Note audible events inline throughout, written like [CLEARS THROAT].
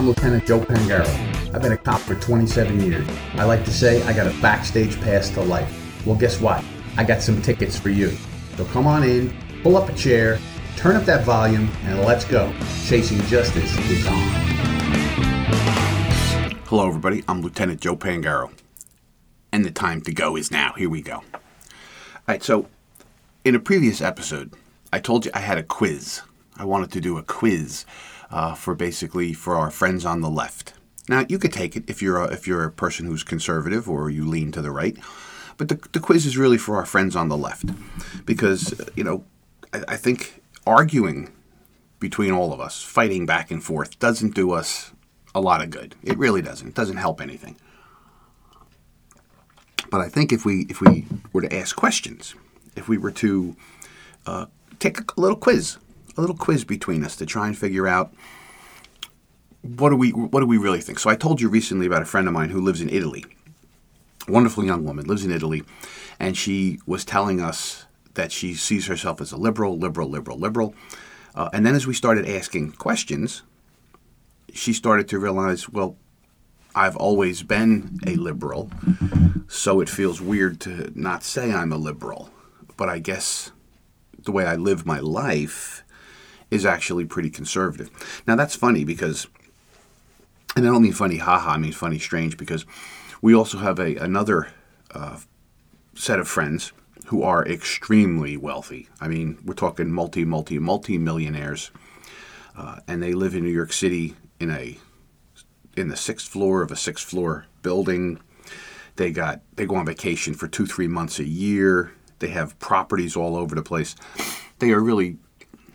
I'm Lieutenant Joe Pangaro. I've been a cop for 27 years. I like to say I got a backstage pass to life. Well, guess what? I got some tickets for you. So come on in, pull up a chair, turn up that volume, and let's go. Chasing Justice is on. Hello, everybody. I'm Lieutenant Joe Pangaro. And the time to go is now. Here we go. All right, so in a previous episode, I told you I had a quiz. I wanted to do a quiz uh, for basically for our friends on the left. Now, you could take it if you're a, if you're a person who's conservative or you lean to the right, but the, the quiz is really for our friends on the left because, you know, I, I think arguing between all of us, fighting back and forth, doesn't do us a lot of good. It really doesn't. It doesn't help anything. But I think if we if we were to ask questions, if we were to uh, take a little quiz, a little quiz between us to try and figure out what do we what do we really think. So I told you recently about a friend of mine who lives in Italy. Wonderful young woman lives in Italy, and she was telling us that she sees herself as a liberal, liberal, liberal, liberal. Uh, and then as we started asking questions, she started to realize, well, I've always been a liberal, so it feels weird to not say I'm a liberal. But I guess the way I live my life is actually pretty conservative. Now that's funny because, and I don't mean funny, haha. I mean funny, strange because we also have a another uh, set of friends who are extremely wealthy. I mean, we're talking multi, multi, multi millionaires, uh, and they live in New York City in a in the sixth floor of a sixth floor building. They got they go on vacation for two three months a year. They have properties all over the place. They are really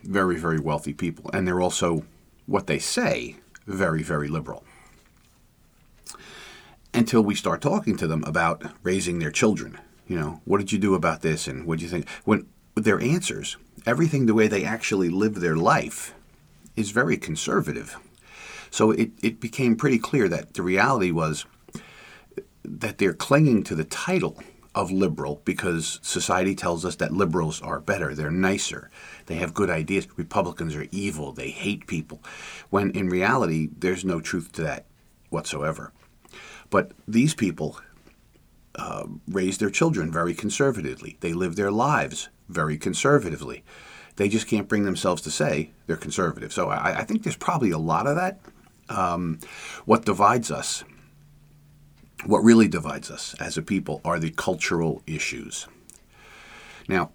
very very wealthy people, and they're also what they say very very liberal. Until we start talking to them about raising their children, you know, what did you do about this, and what do you think? When their answers, everything the way they actually live their life, is very conservative so it, it became pretty clear that the reality was that they're clinging to the title of liberal because society tells us that liberals are better, they're nicer, they have good ideas. Republicans are evil, they hate people. When in reality, there's no truth to that whatsoever. But these people uh, raise their children very conservatively, they live their lives very conservatively. They just can't bring themselves to say they're conservative. So I, I think there's probably a lot of that um, what divides us, what really divides us as a people, are the cultural issues. Now,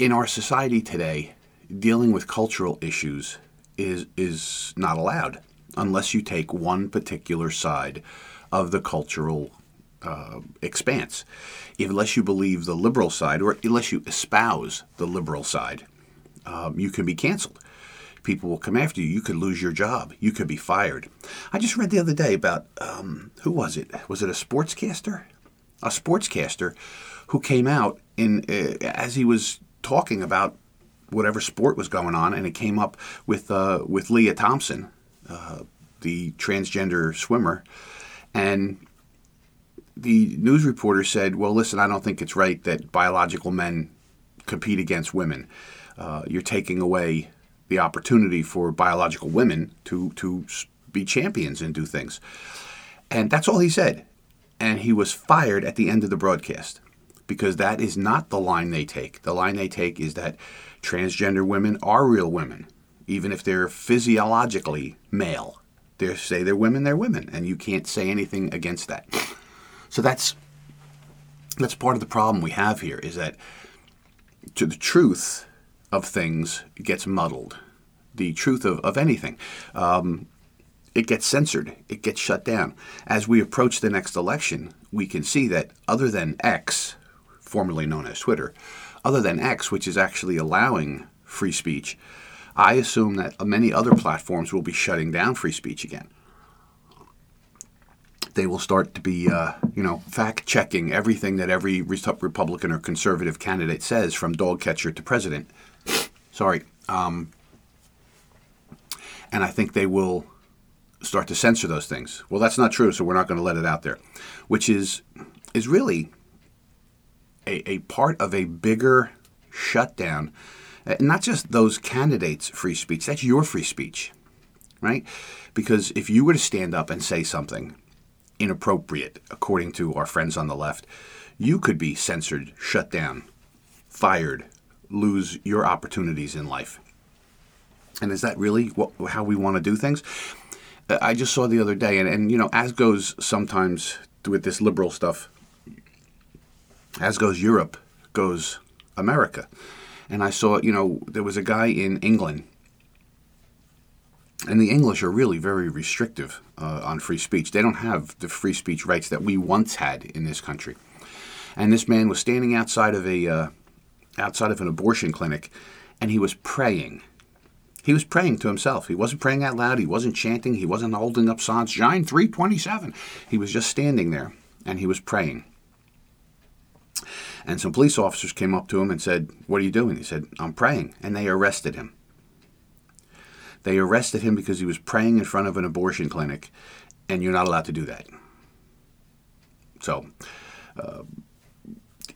in our society today, dealing with cultural issues is is not allowed unless you take one particular side of the cultural uh, expanse. Unless you believe the liberal side, or unless you espouse the liberal side, um, you can be canceled people will come after you. You could lose your job. You could be fired. I just read the other day about um, who was it? Was it a sportscaster? A sportscaster who came out in uh, as he was talking about whatever sport was going on, and it came up with uh, with Lia Thompson, uh, the transgender swimmer, and the news reporter said, "Well, listen, I don't think it's right that biological men compete against women. Uh, you're taking away the opportunity for biological women to to be champions and do things. And that's all he said. And he was fired at the end of the broadcast because that is not the line they take. The line they take is that transgender women are real women, even if they're physiologically male. They say they're women, they're women, and you can't say anything against that. So that's that's part of the problem we have here is that to the truth of things gets muddled. The truth of, of anything. Um, it gets censored, it gets shut down. As we approach the next election, we can see that other than X, formerly known as Twitter, other than X, which is actually allowing free speech, I assume that many other platforms will be shutting down free speech again. They will start to be, uh, you know, fact checking everything that every Republican or conservative candidate says, from dog catcher to president. Sorry. Um, and I think they will start to censor those things. Well, that's not true, so we're not going to let it out there, which is is really a, a part of a bigger shutdown. Uh, not just those candidates' free speech. That's your free speech. right? Because if you were to stand up and say something inappropriate, according to our friends on the left, you could be censored, shut down, fired, lose your opportunities in life. And is that really what, how we want to do things? Uh, I just saw the other day, and, and you know, as goes sometimes with this liberal stuff, as goes Europe, goes America. And I saw, you know, there was a guy in England, and the English are really very restrictive uh, on free speech. They don't have the free speech rights that we once had in this country. And this man was standing outside of a uh, outside of an abortion clinic, and he was praying. He was praying to himself. He wasn't praying out loud. He wasn't chanting. He wasn't holding up Psalms John 327. He was just standing there, and he was praying. And some police officers came up to him and said, What are you doing? He said, I'm praying. And they arrested him. They arrested him because he was praying in front of an abortion clinic, and you're not allowed to do that. So, uh,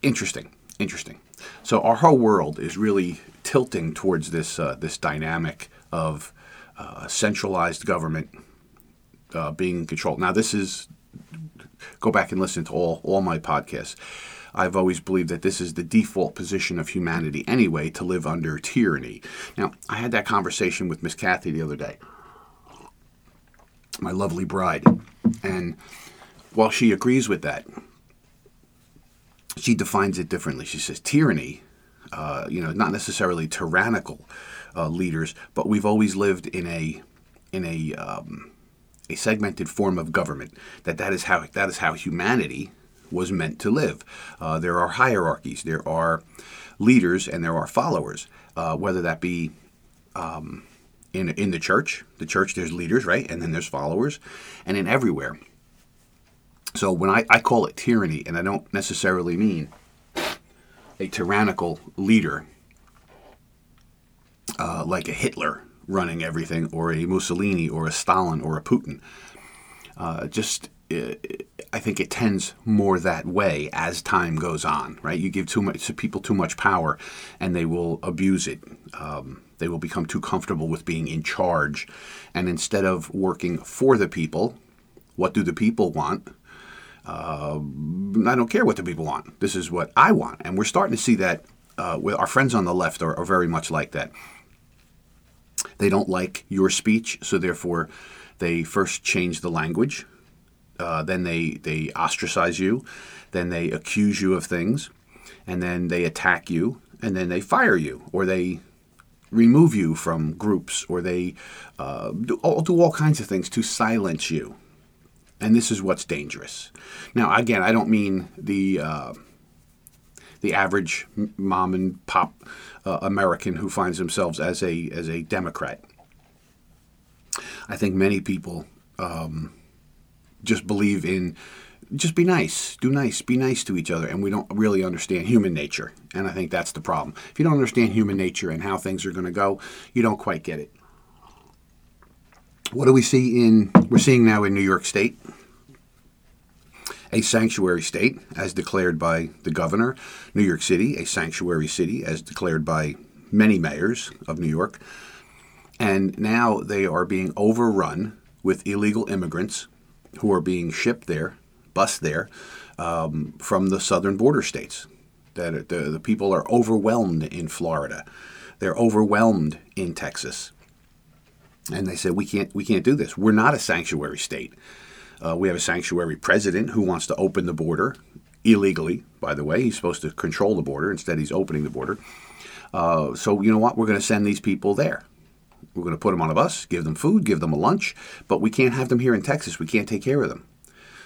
interesting, interesting. So our whole world is really tilting towards this uh, this dynamic of uh, centralized government uh, being controlled. Now, this is go back and listen to all all my podcasts. I've always believed that this is the default position of humanity anyway, to live under tyranny. Now, I had that conversation with Miss Kathy the other day, my lovely bride, and while she agrees with that, she defines it differently. She says tyranny, uh, you know, not necessarily tyrannical uh, leaders, but we've always lived in a in a um, a segmented form of government. That that is how that is how humanity was meant to live. Uh, there are hierarchies. There are leaders and there are followers. Uh, whether that be um, in in the church, the church there's leaders, right, and then there's followers, and in everywhere. So when I, I call it tyranny, and I don't necessarily mean a tyrannical leader uh, like a Hitler running everything, or a Mussolini, or a Stalin, or a Putin. Uh, just I think it tends more that way as time goes on, right? You give too much to people too much power, and they will abuse it. Um, they will become too comfortable with being in charge, and instead of working for the people, what do the people want? Uh, I don't care what the people want. This is what I want. And we're starting to see that uh, with our friends on the left are, are, very much like that. They don't like your speech, so therefore they first change the language. Uh, then they, they ostracize you. Then they accuse you of things. And then they attack you. And then they fire you or they remove you from groups or they uh, do, all, do all kinds of things to silence you and this is what's dangerous. Now, again, I don't mean the uh, the average mom and pop uh, American who finds themselves as a as a Democrat. I think many people um, just believe in just be nice, do nice, be nice to each other, and we don't really understand human nature. And I think that's the problem. If you don't understand human nature and how things are going to go, you don't quite get it. What do we see in, we're seeing now in New York State? A sanctuary state, as declared by the governor. New York City, a sanctuary city, as declared by many mayors of New York. And now they are being overrun with illegal immigrants who are being shipped there, bused there, um, from the southern border states. That the, the people are overwhelmed in Florida. They're overwhelmed in Texas and they said we can't we can't do this. We're not a sanctuary state. Uh, we have a sanctuary president who wants to open the border illegally. By the way, he's supposed to control the border. Instead, he's opening the border. Uh, so you know what? We're going to send these people there. We're going to put them on a bus, give them food, give them a lunch, but we can't have them here in Texas. We can't take care of them.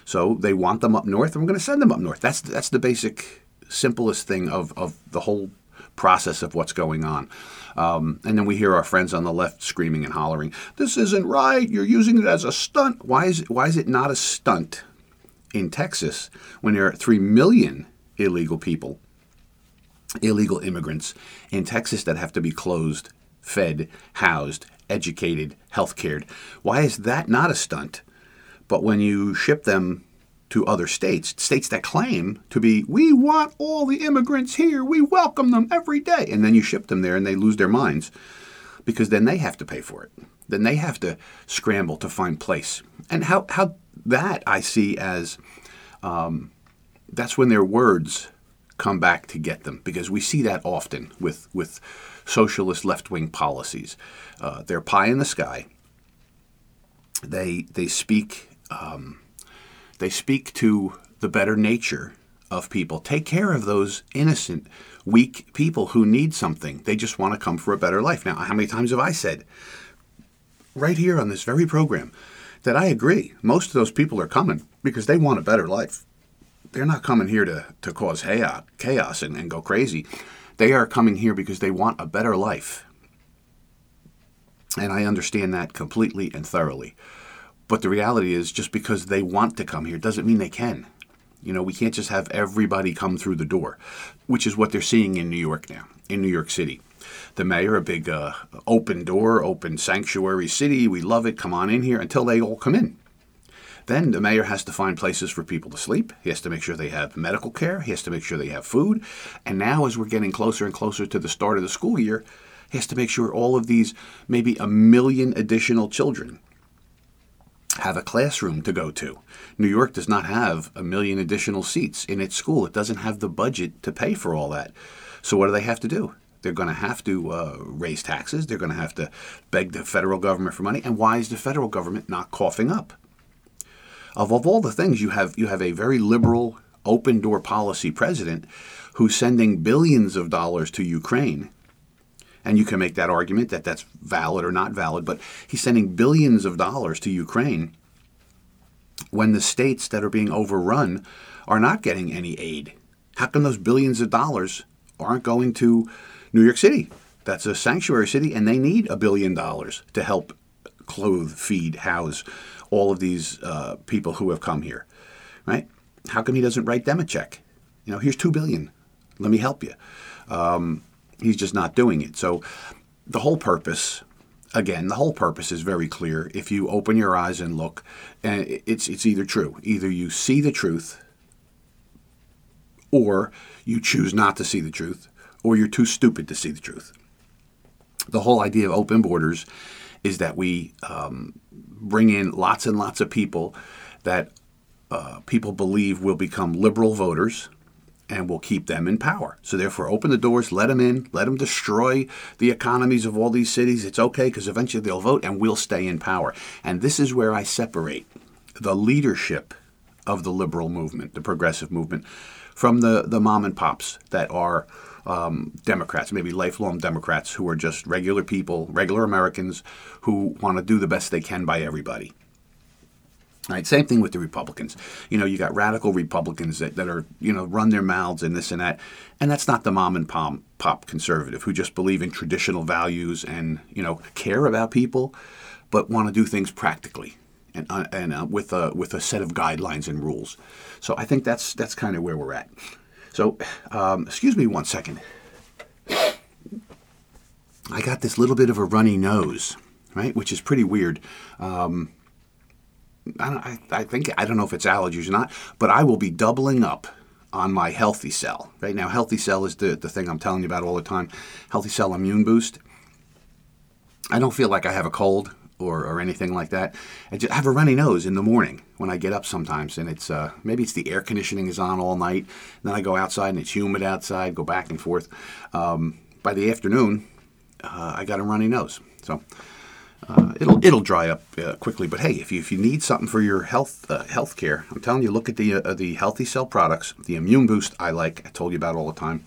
So they want them up north, and we're going to send them up north. That's that's the basic, simplest thing of, of the whole process of what's going on. Um, and then we hear our friends on the left screaming and hollering, "This isn't right! You're using it as a stunt. Why is it, why is it not a stunt in Texas when there are three million illegal people, illegal immigrants in Texas that have to be closed, fed, housed, educated, health cared? Why is that not a stunt? But when you ship them to other states, states that claim to be, we want all the immigrants here, we welcome them every day, and then you ship them there and they lose their minds because then they have to pay for it. Then they have to scramble to find place. And how, how that I see as um, that's when their words come back to get them because we see that often with, with socialist left wing policies. Uh, they're pie in the sky. They, they speak um, they speak to the better nature of people. Take care of those innocent, weak people who need something. They just want to come for a better life. Now, how many times have I said, right here on this very program, that I agree? Most of those people are coming because they want a better life. They're not coming here to, to cause chaos and, and go crazy. They are coming here because they want a better life. And I understand that completely and thoroughly. But the reality is, just because they want to come here doesn't mean they can. You know, we can't just have everybody come through the door, which is what they're seeing in New York now, in New York City. The mayor, a big uh, open door, open sanctuary city. We love it. Come on in here until they all come in. Then the mayor has to find places for people to sleep. He has to make sure they have medical care. He has to make sure they have food. And now, as we're getting closer and closer to the start of the school year, he has to make sure all of these, maybe a million additional children, have a classroom to go to. New York does not have a million additional seats in its school. It doesn't have the budget to pay for all that. So, what do they have to do? They're going to have to uh, raise taxes. They're going to have to beg the federal government for money. And why is the federal government not coughing up? Of, of all the things, you have, you have a very liberal, open door policy president who's sending billions of dollars to Ukraine and you can make that argument that that's valid or not valid, but he's sending billions of dollars to Ukraine when the states that are being overrun are not getting any aid. How come those billions of dollars aren't going to New York City? That's a sanctuary city, and they need a billion dollars to help clothe, feed, house all of these uh, people who have come here, right? How come he doesn't write them a check? You know, here's two billion. Let me help you. Um, He's just not doing it. So the whole purpose, again, the whole purpose is very clear. If you open your eyes and look, and it's it's either true. Either you see the truth, or you choose not to see the truth, or you're too stupid to see the truth. The whole idea of open borders is that we um, bring in lots and lots of people that uh, people believe will become liberal voters and we'll keep them in power. So therefore, open the doors, let them in, let them destroy the economies of all these cities. It's okay because eventually they'll vote and we'll stay in power. And this is where I separate the leadership of the liberal movement, the progressive movement, from the, the mom and pops that are um, Democrats, maybe lifelong Democrats who are just regular people, regular Americans who want to do the best they can by everybody. Right, same thing with the Republicans. You know, you got radical Republicans that, that are, you know, run their mouths and this and that. And that's not the mom and pop, pop conservative who just believe in traditional values and, you know, care about people, but want to do things practically and, uh, and uh, with, a, with a set of guidelines and rules. So I think that's, that's kind of where we're at. So, um, excuse me one second. I got this little bit of a runny nose, right, which is pretty weird. Um, I, I, I think I don't know if it's allergies or not, but I will be doubling up on my healthy cell. Right now, healthy cell is the, the thing I'm telling you about all the time. Healthy cell immune boost. I don't feel like I have a cold or, or anything like that. I just have a runny nose in the morning when I get up sometimes, and it's uh, maybe it's the air conditioning is on all night. Then I go outside and it's humid outside, go back and forth. Um, by the afternoon, uh, I got a runny nose. So uh, it'll it'll dry up uh, quickly. But hey, if you, if you need something for your health uh, health care, I'm telling you, look at the uh, the healthy cell products. The immune boost I like. I told you about all the time.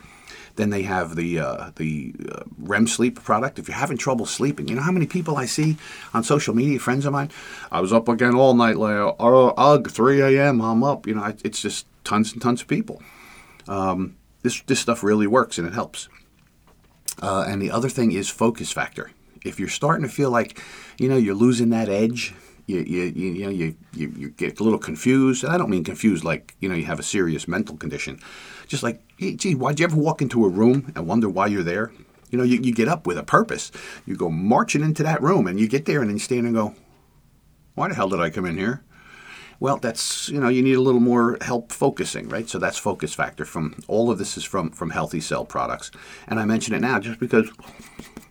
Then they have the uh, the uh, REM sleep product. If you're having trouble sleeping, you know how many people I see on social media, friends of mine. I was up again all night, like ugh, 3 a.m. I'm up. You know, it's just tons and tons of people. Um, this this stuff really works and it helps. and the other thing is focus factor if you're starting to feel like, you know, you're losing that edge, you, you, you, you know, you, you, you get a little confused. And I don't mean confused like, you know, you have a serious mental condition. Just like, gee, why'd you ever walk into a room and wonder why you're there? You know, you, you get up with a purpose. You go marching into that room and you get there and then you stand and go, why the hell did I come in here? Well, that's you know you need a little more help focusing, right? So that's focus factor. From all of this is from from Healthy Cell products, and I mention it now just because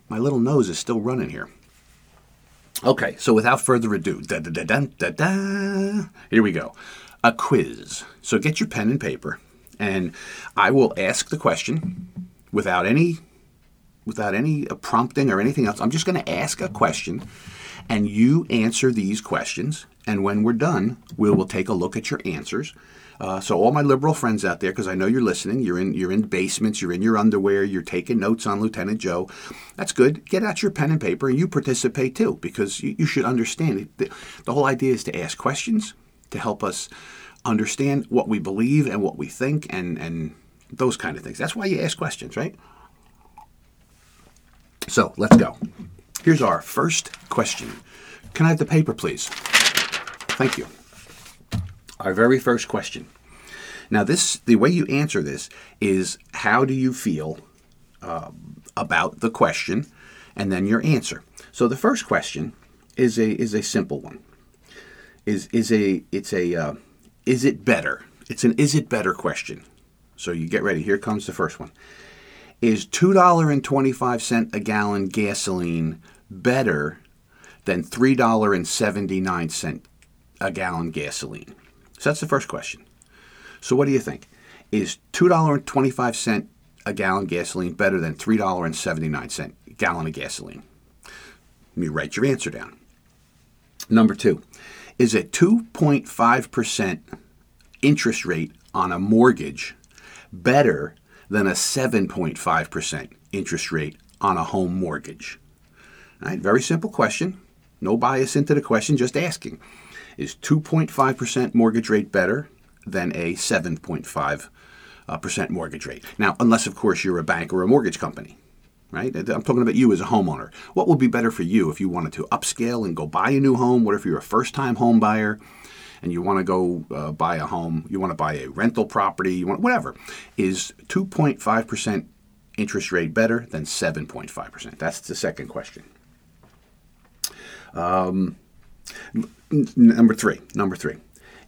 my little nose is still running here. Okay, so without further ado, da, da, da, da, da, here we go. A quiz. So get your pen and paper, and I will ask the question without any without any prompting or anything else. I'm just going to ask a question, and you answer these questions. And when we're done, we will take a look at your answers. Uh, so all my liberal friends out there, because I know you're listening, you're in you're in basements, you're in your underwear, you're taking notes on Lieutenant Joe. That's good. Get out your pen and paper, and you participate too, because you, you should understand. The, the whole idea is to ask questions to help us understand what we believe and what we think, and and those kind of things. That's why you ask questions, right? So let's go. Here's our first question. Can I have the paper, please? Thank you. Our very first question. Now, this the way you answer this is how do you feel uh, about the question, and then your answer. So the first question is a is a simple one. Is is a it's a uh, is it better? It's an is it better question. So you get ready. Here comes the first one. Is two dollar and twenty five cent a gallon gasoline better than three dollar and seventy nine cent a gallon gasoline? So that's the first question. So what do you think? Is $2.25 a gallon gasoline better than $3.79 a gallon of gasoline? Let me write your answer down. Number two, is a 2.5% interest rate on a mortgage better than a 7.5% interest rate on a home mortgage? All right, very simple question. No bias into the question, just asking. Is 2.5% mortgage rate better than a 7.5% uh, mortgage rate? Now, unless, of course, you're a bank or a mortgage company, right? I'm talking about you as a homeowner. What would be better for you if you wanted to upscale and go buy a new home? What if you're a first time home buyer? and you want to go uh, buy a home, you want to buy a rental property, you want whatever, is 2.5% interest rate better than 7.5%? That's the second question. Um, number three, number three,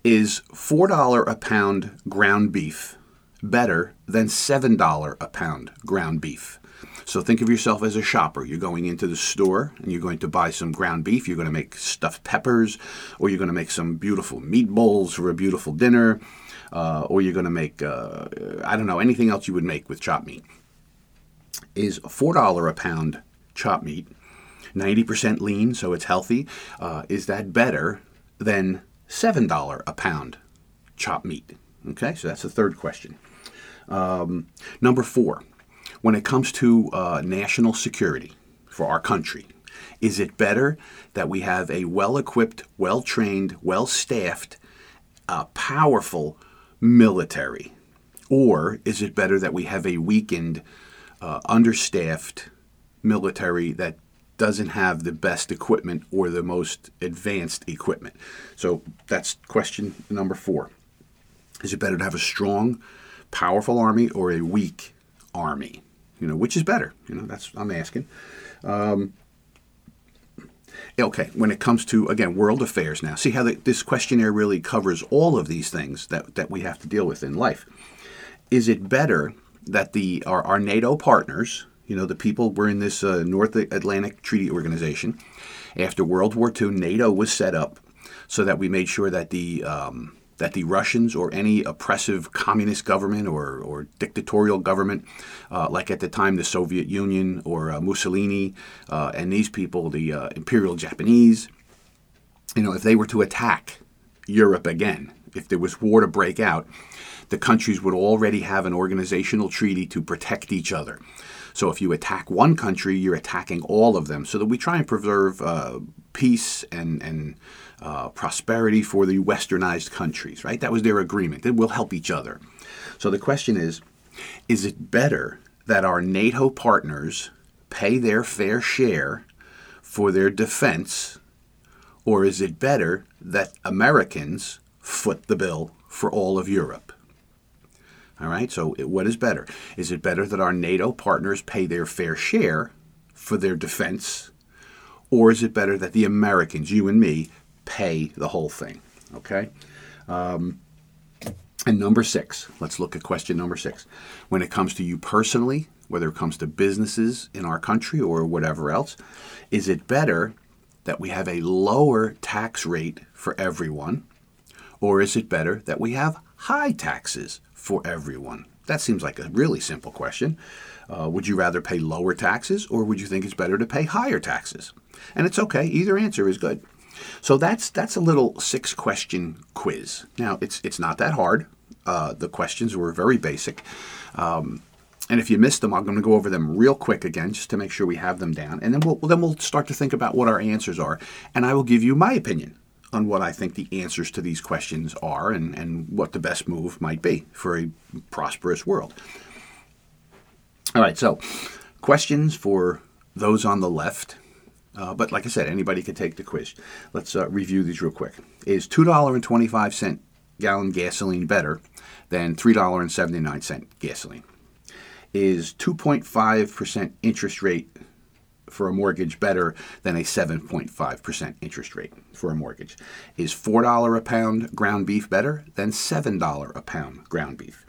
is four dollar a pound ground beef better than seven dollar a pound ground beef? So think of yourself as a shopper. You're going into the store and you're going to buy some ground beef. You're going to make stuffed peppers, or you're going to make some beautiful meatballs for a beautiful dinner, uh, or you're going to make uh, I don't know anything else you would make with chopped meat. Is four dollar a pound chopped meat 90% lean, so it's healthy. Uh, is that better than $7 a pound chopped meat? Okay, so that's the third question. Um, number four, when it comes to uh, national security for our country, is it better that we have a well equipped, well trained, well staffed, uh, powerful military? Or is it better that we have a weakened, uh, understaffed military that doesn't have the best equipment or the most advanced equipment. So that's question number four. Is it better to have a strong, powerful army or a weak army? You know, which is better? You know, that's I'm asking. Um, okay, when it comes to again world affairs now, see how the, this questionnaire really covers all of these things that that we have to deal with in life. Is it better that the our, our NATO partners, you know, the people were in this uh, North Atlantic Treaty Organization. After World War II, NATO was set up so that we made sure that the um, that the Russians or any oppressive communist government or, or dictatorial government, uh, like at the time the Soviet Union or uh, Mussolini uh, and these people, the uh, Imperial Japanese, you know, if they were to attack Europe again, if there was war to break out, the countries would already have an organizational treaty to protect each other. So if you attack one country, you're attacking all of them. So that we try and preserve uh, peace and and uh, prosperity for the westernized countries. Right? That was their agreement. That we'll help each other. So the question is: Is it better that our NATO partners pay their fair share for their defense, or is it better that Americans foot the bill for all of Europe? All right, so what is better? Is it better that our NATO partners pay their fair share for their defense? Or is it better that the Americans, you and me, pay the whole thing? Okay? Um, and number six, let's look at question number six. When it comes to you personally, whether it comes to businesses in our country or whatever else, is it better that we have a lower tax rate for everyone, or is it better that we have high taxes for everyone? That seems like a really simple question. Uh, would you rather pay lower taxes, or would you think it's better to pay higher taxes? And it's okay, either answer is good. So that's that's a little six question quiz. Now it's it's not that hard. Uh, the questions were very basic. Um, and if you missed them, I'm going to go over them real quick again, just to make sure we have them down, and then we'll then we'll start to think about what our answers are, and I will give you my opinion on what I think the answers to these questions are, and and what the best move might be for a prosperous world. All right, so questions for those on the left. Uh, but like I said, anybody could take the quiz. Let's uh, review these real quick. Is $2.25 gallon gasoline better than $3.79 gasoline? Is 2.5% interest rate for a mortgage better than a 7.5% interest rate for a mortgage? Is $4 a pound ground beef better than $7 a pound ground beef?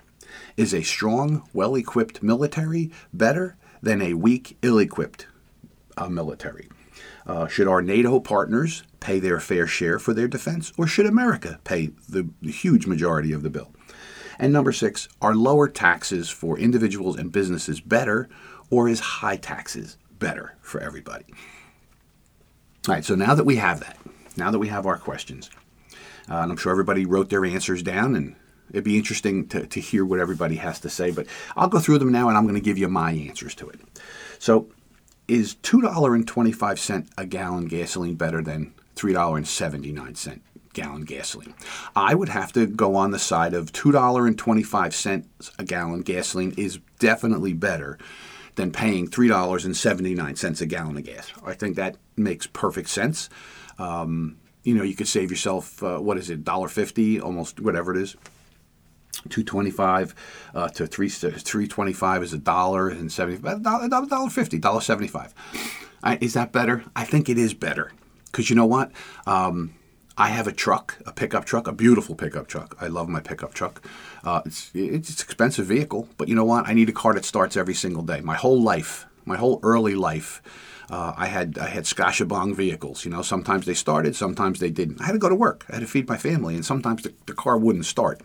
Is a strong, well equipped military better than a weak, ill equipped uh, military? Uh, should our NATO partners pay their fair share for their defense, or should America pay the, the huge majority of the bill? And number six, are lower taxes for individuals and businesses better, or is high taxes better for everybody? All right, so now that we have that, now that we have our questions, uh, and I'm sure everybody wrote their answers down, and it'd be interesting to, to hear what everybody has to say, but I'll go through them now and I'm going to give you my answers to it. So, is $2.25 a gallon gasoline better than $3.79 gallon gasoline? I would have to go on the side of $2.25 a gallon gasoline is definitely better than paying $3.79 a gallon of gas. I think that makes perfect sense. Um, you know, you could save yourself, uh, what is it, $1.50, almost whatever it is. 225 uh, to 3 325 is a dollar and 70 dollar 50 dollar 75 is that better i think it is better because you know what um, i have a truck a pickup truck a beautiful pickup truck i love my pickup truck uh, it's it's an expensive vehicle but you know what i need a car that starts every single day my whole life my whole early life uh, I had I had Scacciabong vehicles. You know, sometimes they started, sometimes they didn't. I had to go to work. I had to feed my family, and sometimes the, the car wouldn't start.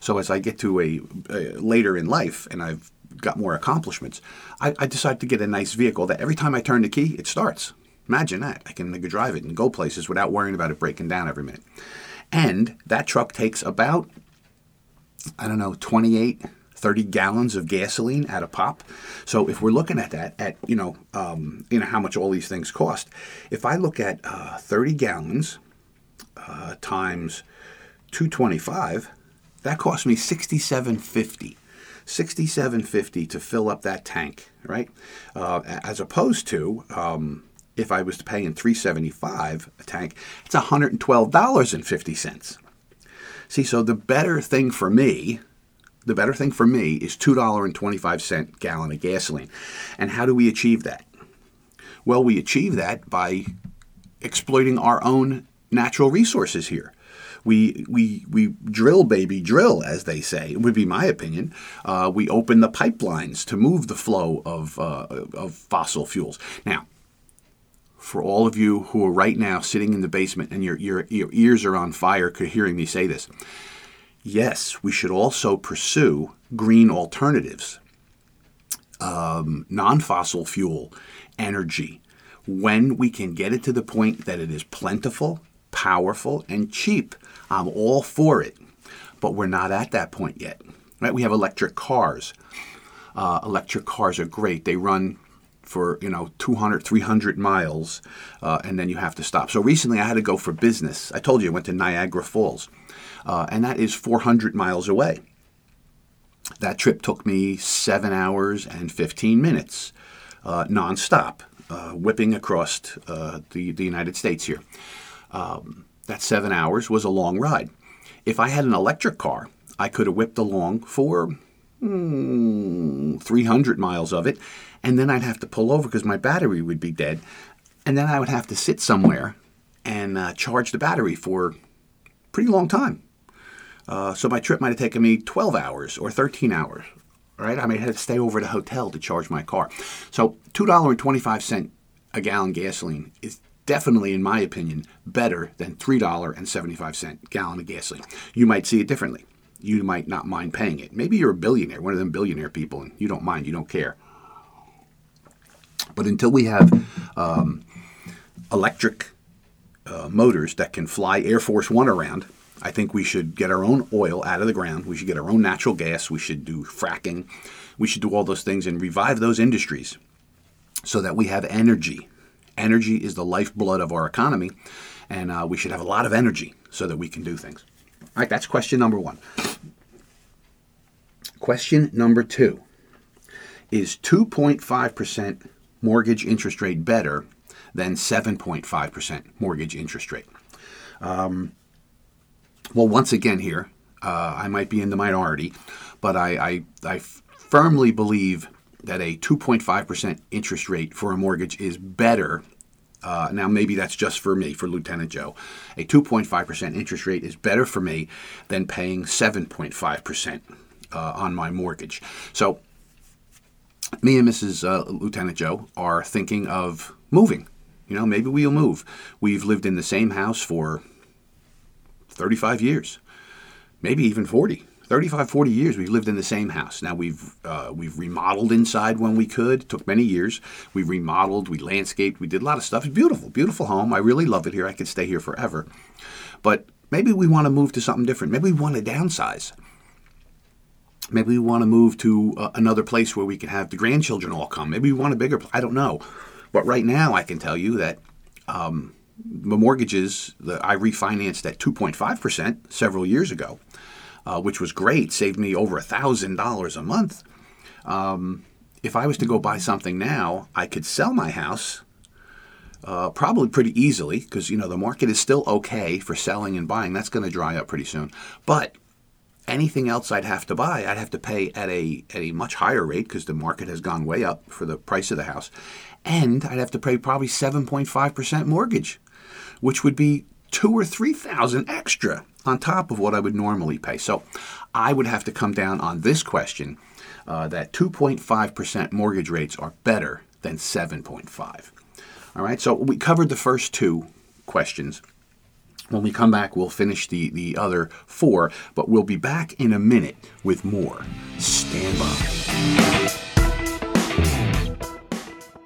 So as I get to a, a later in life and I've got more accomplishments, I, I decide to get a nice vehicle that every time I turn the key, it starts. Imagine that. I can drive it and go places without worrying about it breaking down every minute. And that truck takes about, I don't know, 28, 30 gallons of gasoline at a pop. So if we're looking at that, at you know, um, you know how much all these things cost. If I look at uh, 30 gallons uh, times 225, that cost me 67.50. 67.50 to fill up that tank, right? Uh, as opposed to um, if I was paying 375 a tank, it's $112.50. See, so the better thing for me, the better thing for me is $2.25 gallon of gasoline. And how do we achieve that? Well, we achieve that by exploiting our own natural resources here we we we drill, baby, drill, as they say. It would be my opinion. Uh, we open the pipelines to move the flow of uh, of fossil fuels. Now, for all of you who are right now sitting in the basement and your your, your ears are on fire hearing me say this, yes, we should also pursue green alternatives, um, non-fossil fuel energy when we can get it to the point that it is plentiful, powerful, and cheap. I'm all for it, but we're not at that point yet. Right? We have electric cars. Uh, electric cars are great. They run for you know 200 300 miles uh, and then you have to stop. So recently i had to go for business. I told you i went to niagara falls uh, and that is 400 miles away. That trip took me seven hours and 15 minutes uh, nonstop uh, whipping across uh, the, the united states here. Um, that seven hours was a long ride. If I had an electric car, I could have whipped along for mm, 300 miles of it, and then I'd have to pull over because my battery would be dead, and then I would have to sit somewhere and uh, charge the battery for a pretty long time. Uh, so my trip might have taken me 12 hours or 13 hours. right? I may have to stay over at a hotel to charge my car. So two dollar and twenty five cent a gallon gasoline is definitely, in my opinion, better than three dollar and seventy five cent gallon of gasoline. You might see it differently. You might not mind paying it. Maybe you're a billionaire, one of them billionaire people, and you don't mind. You don't care. But until we have um, electric uh, motors that can fly Air Force One around, I think we should get our own oil out of the ground. We should get our own natural gas. We should do fracking. We should do all those things and revive those industries so that we have energy. Energy is the lifeblood of our economy, and uh, we should have a lot of energy so that we can do things. All right, that's question number one. Question number two Is 2.5% mortgage interest rate better than 7.5% mortgage interest rate? Um, well, once again, here, uh, I might be in the minority, but I, I, I firmly believe that a 2.5% interest rate for a mortgage is better. Uh, now, maybe that's just for me, for Lieutenant Joe. A 2.5% interest rate is better for me than paying 7.5% uh, on my mortgage. So, me and Mrs. Uh, Lieutenant Joe are thinking of moving. You know, maybe we'll move. We've lived in the same house for 35 years, maybe even 40. 35, 40 years we've lived in the same house. Now we've uh, we've remodeled inside when we could. It took many years. We remodeled, we landscaped, we did a lot of stuff. It's beautiful, beautiful home. I really love it here. I could stay here forever. But maybe we want to move to something different. Maybe we want to downsize. Maybe we want to move to uh, another place where we can have the grandchildren all come. Maybe we want a bigger. I don't know. But right now, I can tell you that um, the mortgages that I refinanced at 2.5% several years ago uh, which was great, saved me over a thousand dollars a month. Um, if I was to go buy something now, I could sell my house uh, probably pretty easily because you know the market is still okay for selling and buying. That's going to dry up pretty soon. But anything else I'd have to buy, I'd have to pay at a at a much higher rate because the market has gone way up for the price of the house, and I'd have to pay probably seven point five percent mortgage, which would be two or three thousand extra on top of what I would normally pay. So I would have to come down on this question uh, that 2.5% mortgage rates are better than 7.5. All right, so we covered the first two questions. When we come back, we'll finish the, the other four, but we'll be back in a minute with more. Stand by.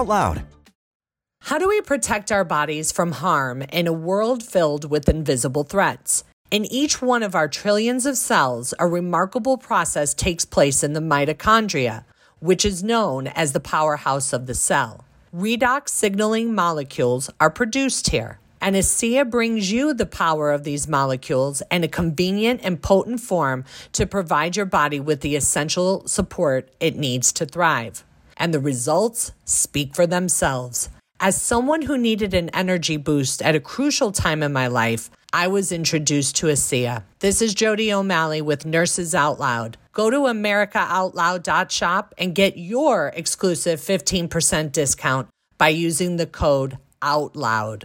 out loud. How do we protect our bodies from harm in a world filled with invisible threats? In each one of our trillions of cells, a remarkable process takes place in the mitochondria, which is known as the powerhouse of the cell. Redox signaling molecules are produced here. And ASEA brings you the power of these molecules in a convenient and potent form to provide your body with the essential support it needs to thrive and the results speak for themselves. As someone who needed an energy boost at a crucial time in my life, I was introduced to ASEA. This is Jody O'Malley with Nurses Out Loud. Go to americaoutloud.shop and get your exclusive 15% discount by using the code OUTLOUD.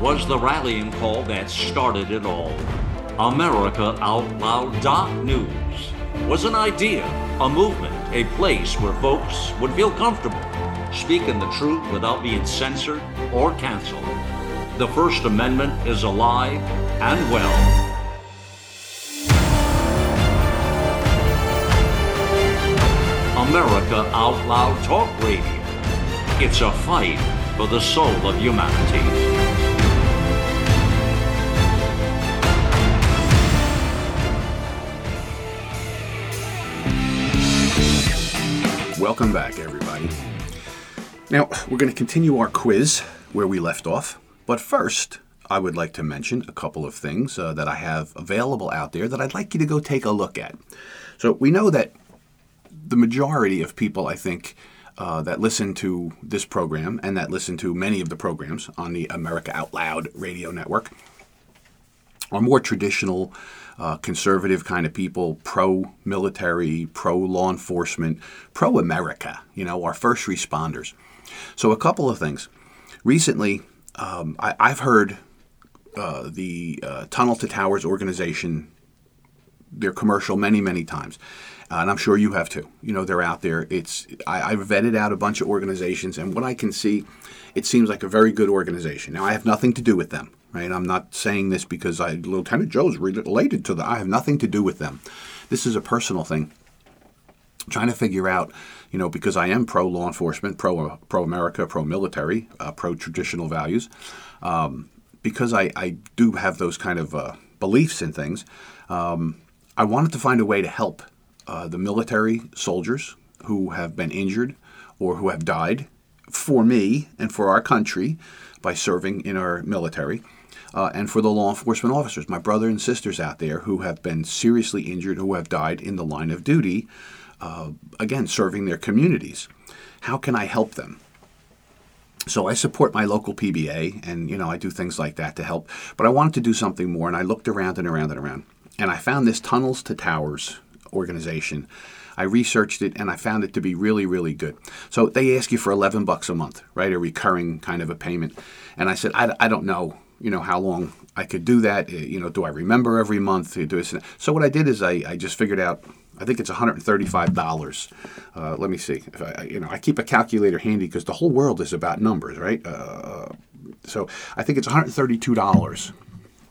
was the rallying call that started it all. AmericaOutloud.news was an idea, a movement, a place where folks would feel comfortable speaking the truth without being censored or canceled. The First Amendment is alive and well. America Out Loud Talk Radio. It's a fight for the soul of humanity. Welcome back, everybody. Now, we're going to continue our quiz where we left off. But first, I would like to mention a couple of things uh, that I have available out there that I'd like you to go take a look at. So, we know that the majority of people, I think, uh, that listen to this program and that listen to many of the programs on the America Out Loud radio network are more traditional, uh, conservative kind of people, pro military, pro law enforcement, pro America, you know, our first responders. So, a couple of things. Recently, um, I, have heard uh, the uh, Tunnel to Towers organization, their commercial many, many times. Uh, and I'm sure you have too. You know, they're out there. It's I, I've vetted out a bunch of organizations, and what I can see, it seems like a very good organization. Now, I have nothing to do with them, right? I'm not saying this because I, Lieutenant Joe's related to them. I have nothing to do with them. This is a personal thing. trying to figure out, you know, because I am pro law enforcement, pro pro America, pro military, uh, pro traditional values. Um, because I, I do have those kind of uh, beliefs in things. Um, I wanted to find a way to help uh, the military soldiers who have been injured or who have died for me and for our country by serving in our military. Uh, and for the law enforcement officers, my brother and sisters out there who have been seriously injured, who have died in the line of duty, uh, again, serving their communities. How can I help them? So I support my local PBA, and you know I do things like that to help. But I wanted to do something more, and I looked around and around and around, and I found this Tunnels to Towers organization. I researched it and I found it to be really, really good. So they ask you for 11 bucks a month, right? A recurring kind of a payment. And I said, I, I don't know, you know, how long I could do that. Eh, you know, do I remember every month? Do this? So what I did is I, I just figured out, I think it's $135. Uh, let me see. I, you know, I keep a calculator handy because the whole world is about numbers, right? Uh, so I think it's $132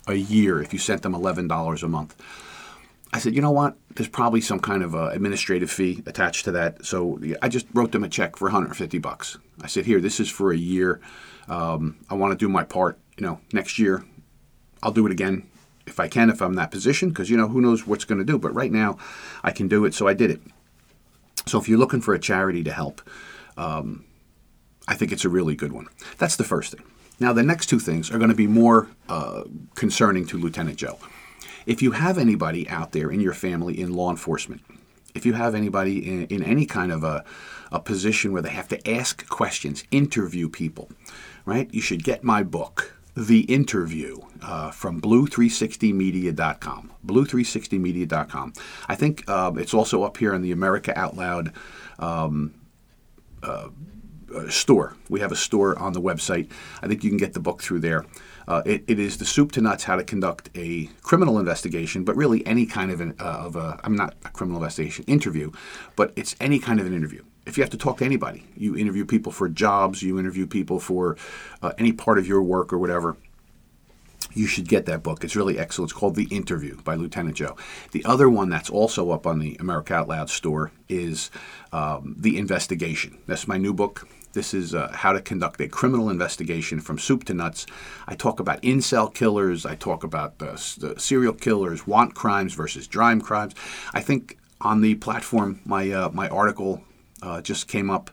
a year if you sent them $11 a month. I said, you know what? There's probably some kind of uh, administrative fee attached to that. So I just wrote them a check for 150 bucks. I said, here, this is for a year. Um, I want to do my part. You know, next year I'll do it again if I can, if I'm in that position, because you know who knows what's going to do. But right now, I can do it, so I did it. So if you're looking for a charity to help, um, I think it's a really good one. That's the first thing. Now the next two things are going to be more uh, concerning to Lieutenant Joe. If you have anybody out there in your family in law enforcement, if you have anybody in, in any kind of a, a position where they have to ask questions, interview people, right? You should get my book, The Interview, uh, from blue360media.com. Blue360media.com. I think um, it's also up here in the America Out Loud um, uh, store. We have a store on the website. I think you can get the book through there. Uh, it, it is the soup to nuts how to conduct a criminal investigation, but really any kind of an uh, of a I'm not a criminal investigation interview, but it's any kind of an interview. If you have to talk to anybody, you interview people for jobs, you interview people for uh, any part of your work or whatever. You should get that book. It's really excellent. It's called The Interview by Lieutenant Joe. The other one that's also up on the America Out Loud store is um, The Investigation. That's my new book. This is uh, how to conduct a criminal investigation from soup to nuts. I talk about incel killers. I talk about the, the serial killers, want crimes versus drive crimes. I think on the platform, my uh, my article uh, just came up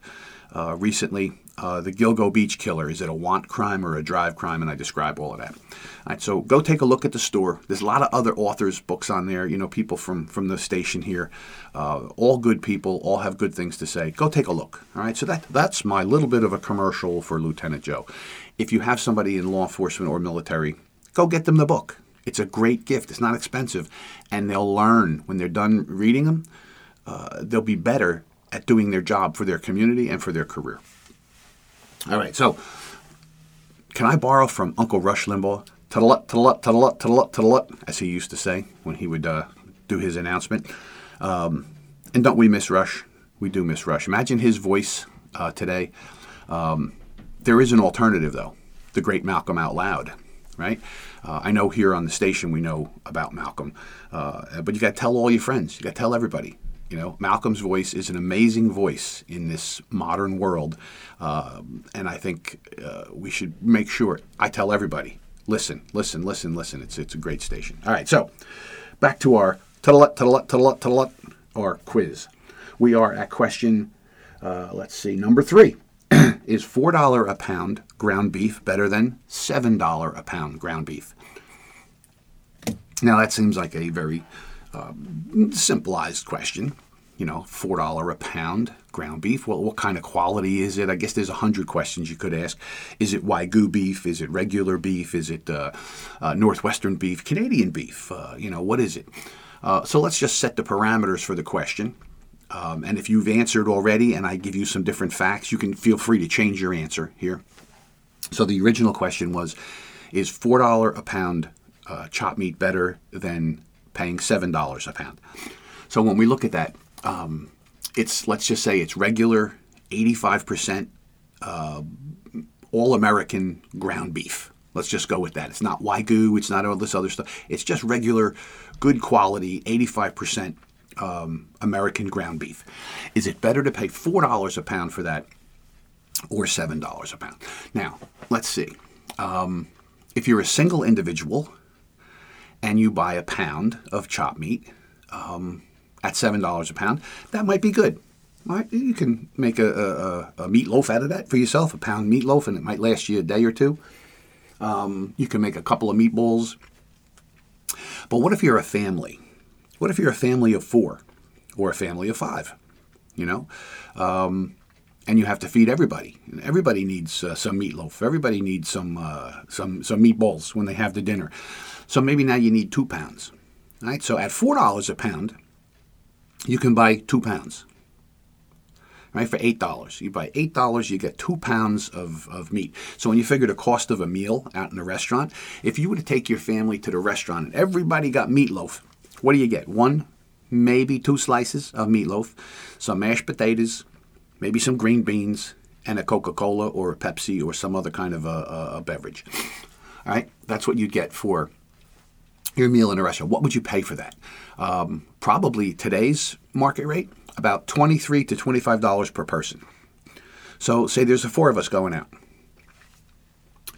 uh, recently uh, the Gilgo Beach killer. Is it a want crime or a drive crime? And I describe all of that. All right, so go take a look at the store. There's a lot of other authors' books on there. You know, people from from the station here, uh, all good people, all have good things to say. Go take a look. All right, so that that's my little bit of a commercial for Lieutenant Joe. If you have somebody in law enforcement or military, go get them the book. It's a great gift. It's not expensive, and they'll learn when they're done reading them. Uh, they'll be better at doing their job for their community and for their career. All right, so can I borrow from Uncle Rush Limbaugh? Tuddle-up, tuddle-up, tuddle-up, tuddle-up, tuddle-up, as he used to say when he would uh, do his announcement. Um, and don't we miss Rush? We do miss Rush. Imagine his voice uh, today. Um, there is an alternative, though. The great Malcolm Out Loud, right? Uh, I know here on the station we know about Malcolm, uh, but you got to tell all your friends. You got to tell everybody You know, Malcolm's voice is an amazing voice in this modern world, uh, and I think uh, we should make sure. I tell everybody, listen, listen, listen, listen. It's it's a great station. All right, so back to our tuddle tuddle tuddle tuddle or quiz. We are at question. Uh, let's see, number three. [CLEARS THROAT] is $4 a pound ground beef better than $7 a pound ground beef? Now, that seems like a very um, simplified question. You know, $4 a pound ground beef. Well, what kind of quality is it? I guess there's a hundred questions you could ask. Is it Wagyu beef? Is it regular beef? Is it uh, uh, Northwestern beef? Canadian beef? Uh, you know, what is it? Uh, so let's just set the parameters for the question. Um, and if you've answered already and I give you some different facts, you can feel free to change your answer here. So the original question was Is $4 a pound uh, chopped meat better than paying $7 a pound? So when we look at that, um, it's let's just say it's regular 85% uh, all American ground beef. Let's just go with that. It's not Wagyu, it's not all this other stuff. It's just regular, good quality, 85% um, American ground beef. Is it better to pay $4 a pound for that or $7 a pound? Now, let's see. Um, if you're a single individual and you buy a pound of chopped meat um, at $7 a pound, that might be good. Right? You can make a, a, a, meatloaf out of that for yourself, a pound meatloaf, and it might last you a day or two. Um, you can make a couple of meatballs. But what if you're a family what if you're a family of four or a family of five? You know, um, and you have to feed everybody. Everybody needs uh, some meatloaf. Everybody needs some uh, some some meatballs when they have the dinner. So maybe now you need two pounds. Right. So at four dollars a pound, you can buy two pounds. Right for eight dollars, you buy eight dollars, you get two pounds of, of meat. So when you figure the cost of a meal out in a restaurant, if you were to take your family to the restaurant and everybody got meatloaf, what do you get? One, maybe two slices of meatloaf, some mashed potatoes, maybe some green beans, and a Coca Cola or a Pepsi or some other kind of a, a, beverage. All right, that's what you'd get for your meal in a restaurant. What would you pay for that? Um, probably today's market rate, about 23 to twenty-five dollars per person. So, say there's a four of us going out.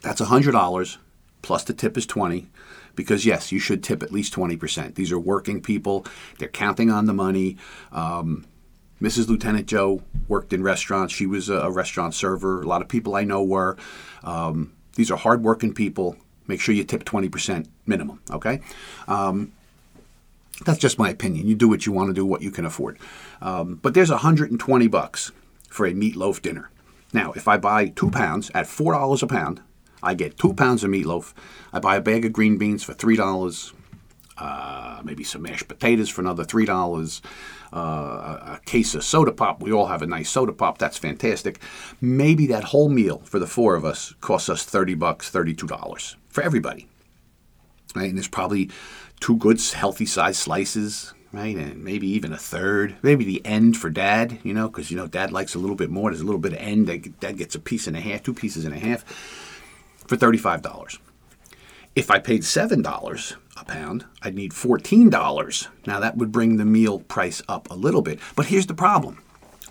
That's hundred dollars plus the tip is twenty because yes, you should tip at least 20%. These are working people, they're counting on the money. Um, Mrs. Lieutenant Joe worked in restaurants. She was a, restaurant server. A lot of people I know were. Um, these are hardworking people. Make sure you tip 20% minimum, okay? Um, that's just my opinion. You do what you want to do, what you can afford. Um, but there's 120 bucks for a meatloaf dinner. Now, if I buy two pounds at $4 a pound, I get two pounds of meatloaf. I buy a bag of green beans for three dollars. Uh, maybe some mashed potatoes for another three dollars. Uh, a, case of soda pop. We all have a nice soda pop. That's fantastic. Maybe that whole meal for the four of us costs us thirty bucks, thirty-two dollars for everybody. Right, and there's probably two good, healthy sized slices right? And maybe even a third, maybe the end for dad, you know, because you know dad likes a little bit more. There's a little bit of end. That Dad gets a piece and a half, two pieces and a half for $35. If I paid $7 a pound, I'd need $14. Now that would bring the meal price up a little bit. But here's the problem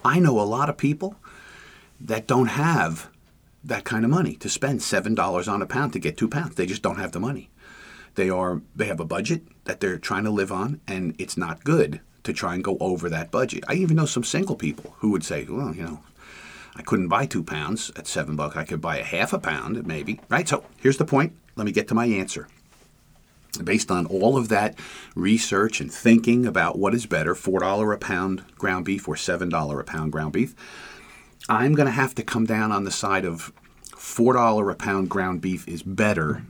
I know a lot of people that don't have that kind of money to spend $7 on a pound to get two pounds. They just don't have the money. They are they have a budget that they're trying to live on and it's not good to try and go over that budget. I even know some single people who would say, well, you know, I couldn't buy two pounds at seven bucks. I could buy a half a pound, maybe. Right? So here's the point. Let me get to my answer. Based on all of that research and thinking about what is better, $4 a pound ground beef or $7 a pound ground beef, I'm going to have to come down on the side of $4 a pound ground beef is better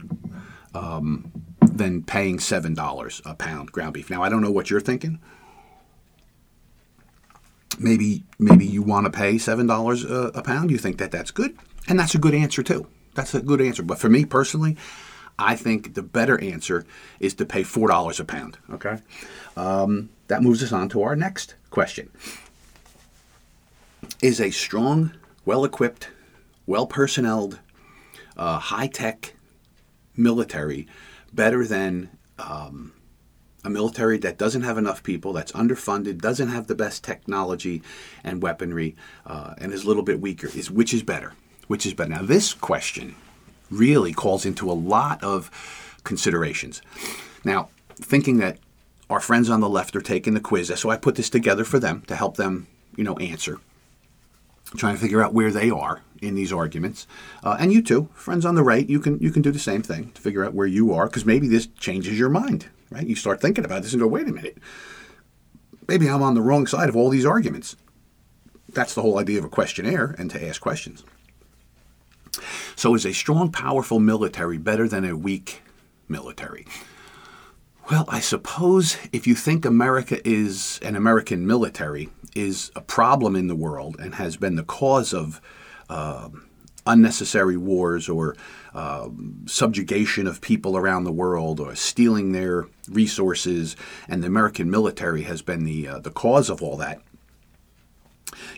um, than paying $7 a pound ground beef. Now, I don't know what you're thinking maybe maybe you want to pay seven dollars a pound. You think that that's good, and that's a good answer too. That's a good answer. But for me personally, I think the better answer is to pay four dollars a pound. Okay, um, that moves us on to our next question: Is a strong, well-equipped, well-personneled, uh, high-tech military better than um, a military that doesn't have enough people, that's underfunded, doesn't have the best technology and weaponry, uh, and is a little bit weaker, is which is better? Which is better? Now, this question really calls into a lot of considerations. Now, thinking that our friends on the left are taking the quiz, so I put this together for them to help them, you know, answer. Trying to figure out where they are in these arguments, uh, and you too, friends on the right, you can you can do the same thing to figure out where you are, because maybe this changes your mind right? You start thinking about this and go, wait a minute, maybe I'm on the wrong side of all these arguments. That's the whole idea of a questionnaire and to ask questions. So, is a strong, powerful military better than a weak military? Well, I suppose if you think America is an American military is a problem in the world and has been the cause of uh, unnecessary wars or uh, subjugation of people around the world or stealing their resources, and the American military has been the uh, the cause of all that.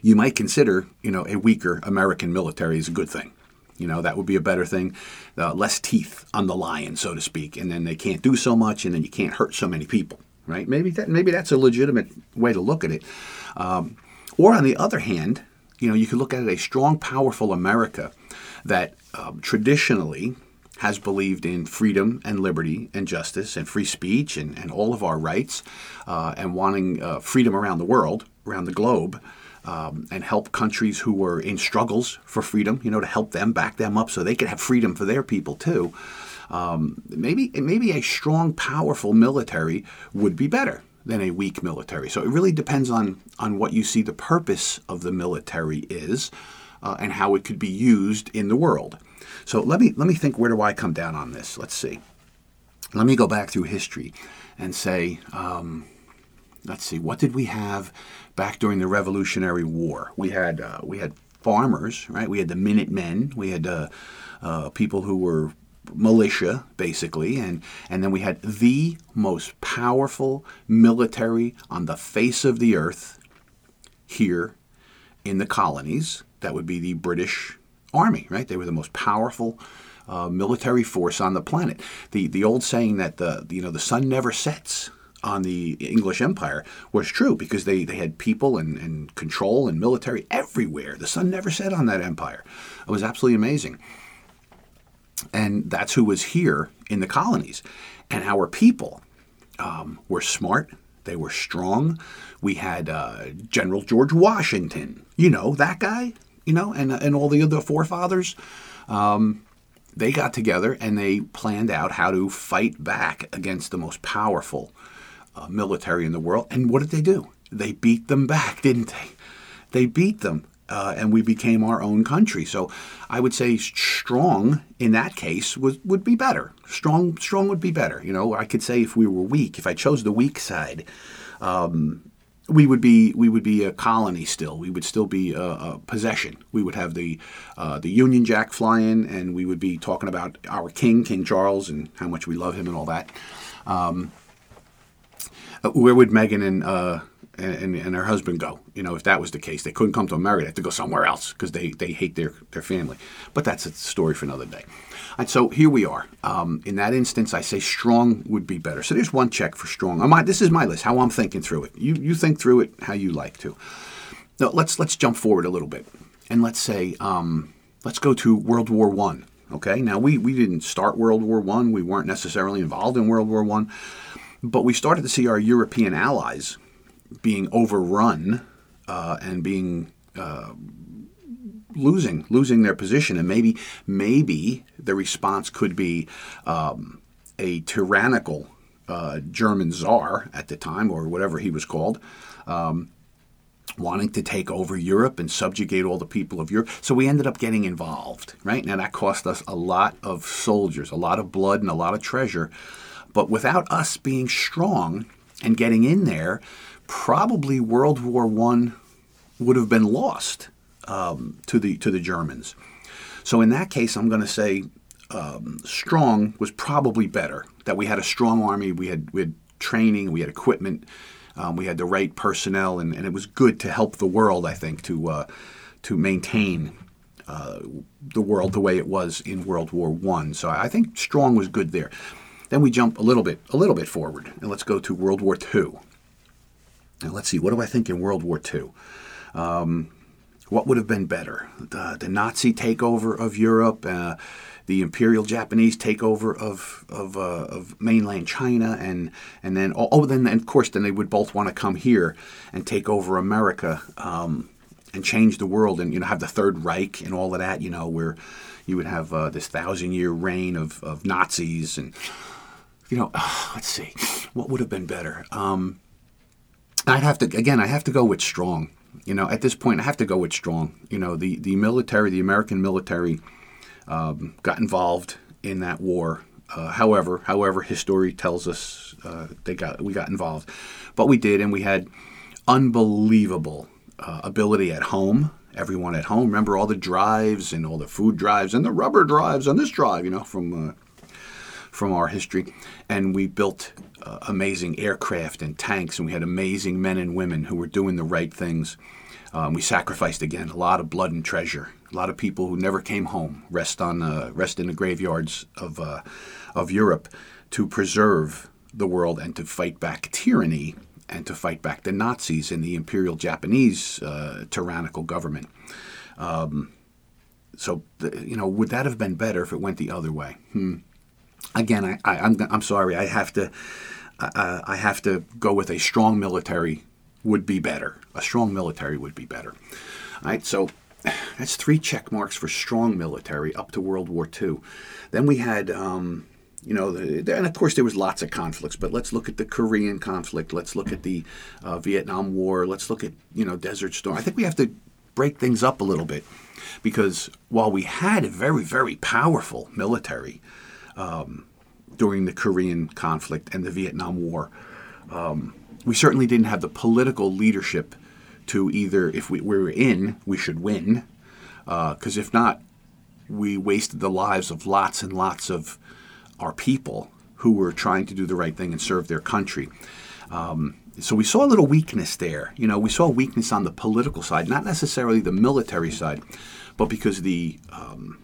You might consider, you know, a weaker American military is a good thing. You know, that would be a better thing. Uh, less teeth on the lion, so to speak, and then they can't do so much, and then you can't hurt so many people, right? Maybe that maybe that's a legitimate way to look at it. Um, or on the other hand, you know, you could look at it a strong, powerful America that um, traditionally has believed in freedom and liberty and justice and free speech and, and all of our rights uh, and wanting uh, freedom around the world, around the globe, um, and help countries who were in struggles for freedom, you know, to help them, back them up so they could have freedom for their people too. Um, maybe, maybe a strong, powerful military would be better than a weak military. So it really depends on, on what you see the purpose of the military is uh, and how it could be used in the world. So let me let me think. Where do I come down on this? Let's see. Let me go back through history and say, um, let's see, what did we have back during the Revolutionary War? We had uh, we had farmers, right? We had the Minutemen. We had uh, uh, people who were militia, basically, and and then we had the most powerful military on the face of the earth here in the colonies that would be the British Army, right? They were the most powerful uh, military force on the planet. The the old saying that the you know the sun never sets on the English Empire was true because they, they had people and, and control and military everywhere. The sun never set on that empire. It was absolutely amazing. And that's who was here in the colonies. And our people um, were smart, they were strong. We had uh, General George Washington, you know, that guy, you know, and, and all the other forefathers, um, they got together and they planned out how to fight back against the most powerful uh, military in the world. And what did they do? They beat them back, [LAUGHS] didn't they? They beat them. Uh, and we became our own country. So I would say strong in that case was, would be better. Strong, strong would be better. You know, I could say if we were weak, if I chose the weak side, um, we would be we would be a colony still. We would still be a, a possession. We would have the uh, the Union Jack flying, and we would be talking about our king, King Charles, and how much we love him and all that. Um, uh, where would Meghan and, uh, and and her husband go? You know, if that was the case, they couldn't come to America. They had to go somewhere else because they they hate their their family. But that's a story for another day. And so here we are. Um, in that instance, I say strong would be better. So there's one check for strong. This is my list, how I'm thinking through it. You, you think through it how you like to. Now let's let's jump forward a little bit, and let's say um, let's go to World War One. Okay, now we, we didn't start World War One. We weren't necessarily involved in World War One, but we started to see our European allies being overrun uh, and being uh, losing losing their position, and maybe maybe the response could be um, a tyrannical uh, German czar at the time, or whatever he was called. Um, wanting to take over Europe and subjugate all the people of Europe. So we ended up getting involved, right? Now that cost us a lot of soldiers, a lot of blood, and a lot of treasure. But without us being strong and getting in there, probably World War One would have been lost um, to the to the Germans. So in that case, I'm going to say um, strong was probably better. That we had a strong army, we had we had training, we had equipment, um, we had the right personnel, and, and, it was good to help the world. I think to uh, to maintain uh, the world the way it was in World War One. So I think strong was good there. Then we jump a little bit, a little bit forward, and let's go to World War II. Now let's see, what do I think in World War II? Um, what would have been better? The, the Nazi takeover of Europe, uh, the Imperial Japanese takeover of of, uh, of mainland China, and and then oh, oh then of course then they would both want to come here and take over America um, and change the world, and you know have the Third Reich and all of that. You know where you would have uh, this thousand year reign of, of Nazis and you know [SIGHS] let's see what would have been better. Um, I'd have to again. I have to go with strong. You know, at this point, I have to go with strong. You know, the the military, the American military, um, got involved in that war. Uh, however, however, history tells us uh, they got we got involved, but we did, and we had unbelievable uh, ability at home. Everyone at home, remember all the drives and all the food drives and the rubber drives on this drive, you know, from uh, from our history, and we built uh, amazing aircraft and tanks, and we had amazing men and women who were doing the right things. Um, we sacrificed again a lot of blood and treasure. A lot of people who never came home rest on uh, rest in the graveyards of uh, of Europe to preserve the world and to fight back tyranny and to fight back the Nazis and the Imperial Japanese uh, tyrannical government. Um, so, you know, would that have been better if it went the other way? Hmm. Again, I, I, am I'm, I'm sorry. I have to I, I have to go with a strong military would be better. A strong military would be better. All right, so that's three check marks for strong military up to World War II. Then we had, um, you know, and of course there was lots of conflicts. But let's look at the Korean conflict. Let's look at the uh, Vietnam War. Let's look at you know Desert Storm. I think we have to break things up a little bit because while we had a very very powerful military. Um, during the Korean conflict and the Vietnam War. Um, we certainly didn't have the political leadership to either, if we, we were in, we should win, because uh, if not, we wasted the lives of lots and lots of our people who were trying to do the right thing and serve their country. Um, so we saw a little weakness there. You know, we saw weakness on the political side, not necessarily the military side, but because the um,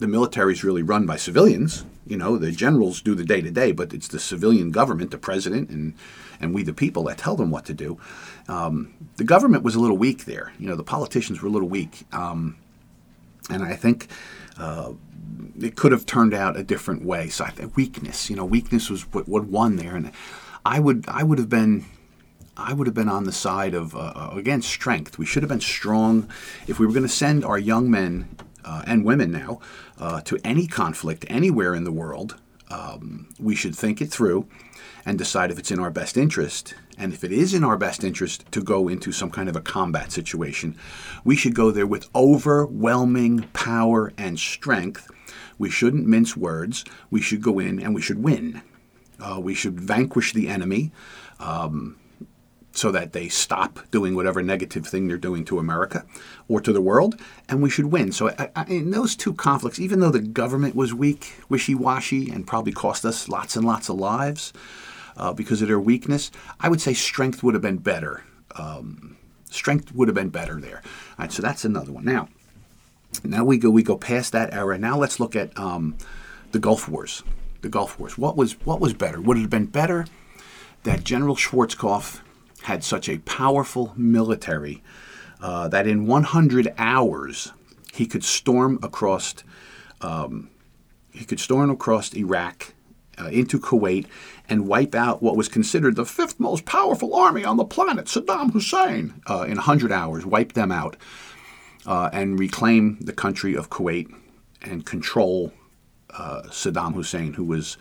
the military is really run by civilians. You know, the generals do the day to day, but it's the civilian government, the president, and and we the people that tell them what to do. Um, the government was a little weak there. You know, the politicians were a little weak, um, and I think. Uh, it could have turned out a different way. So I think weakness, you know, weakness was what, what won there, and I would I would have been I would have been on the side of uh, uh again strength. We should have been strong if we were going to send our young men uh, and women now uh, to any conflict anywhere in the world, um, we should think it through and decide if it's in our best interest. And if it is in our best interest to go into some kind of a combat situation, we should go there with overwhelming power and strength. We shouldn't mince words. We should go in and we should win. Uh, we should vanquish the enemy. Um, so that they stop doing whatever negative thing they're doing to America or to the world, and we should win. So, I, I, in those two conflicts, even though the government was weak, wishy washy, and probably cost us lots and lots of lives uh, because of their weakness, I would say strength would have been better. Um, strength would have been better there. All right, so that's another one. Now, now we go we go past that era. Now let's look at um, the Gulf Wars. The Gulf Wars. What was what was better? Would it have been better that General Schwarzkopf had such a powerful military uh, that in 100 hours he could storm across um, he could storm across Iraq uh, into Kuwait and wipe out what was considered the fifth most powerful army on the planet, Saddam Hussein, uh, in 100 hours, wipe them out uh, and reclaim the country of Kuwait and control uh, Saddam Hussein, who was